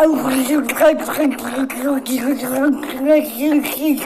oh you're so cute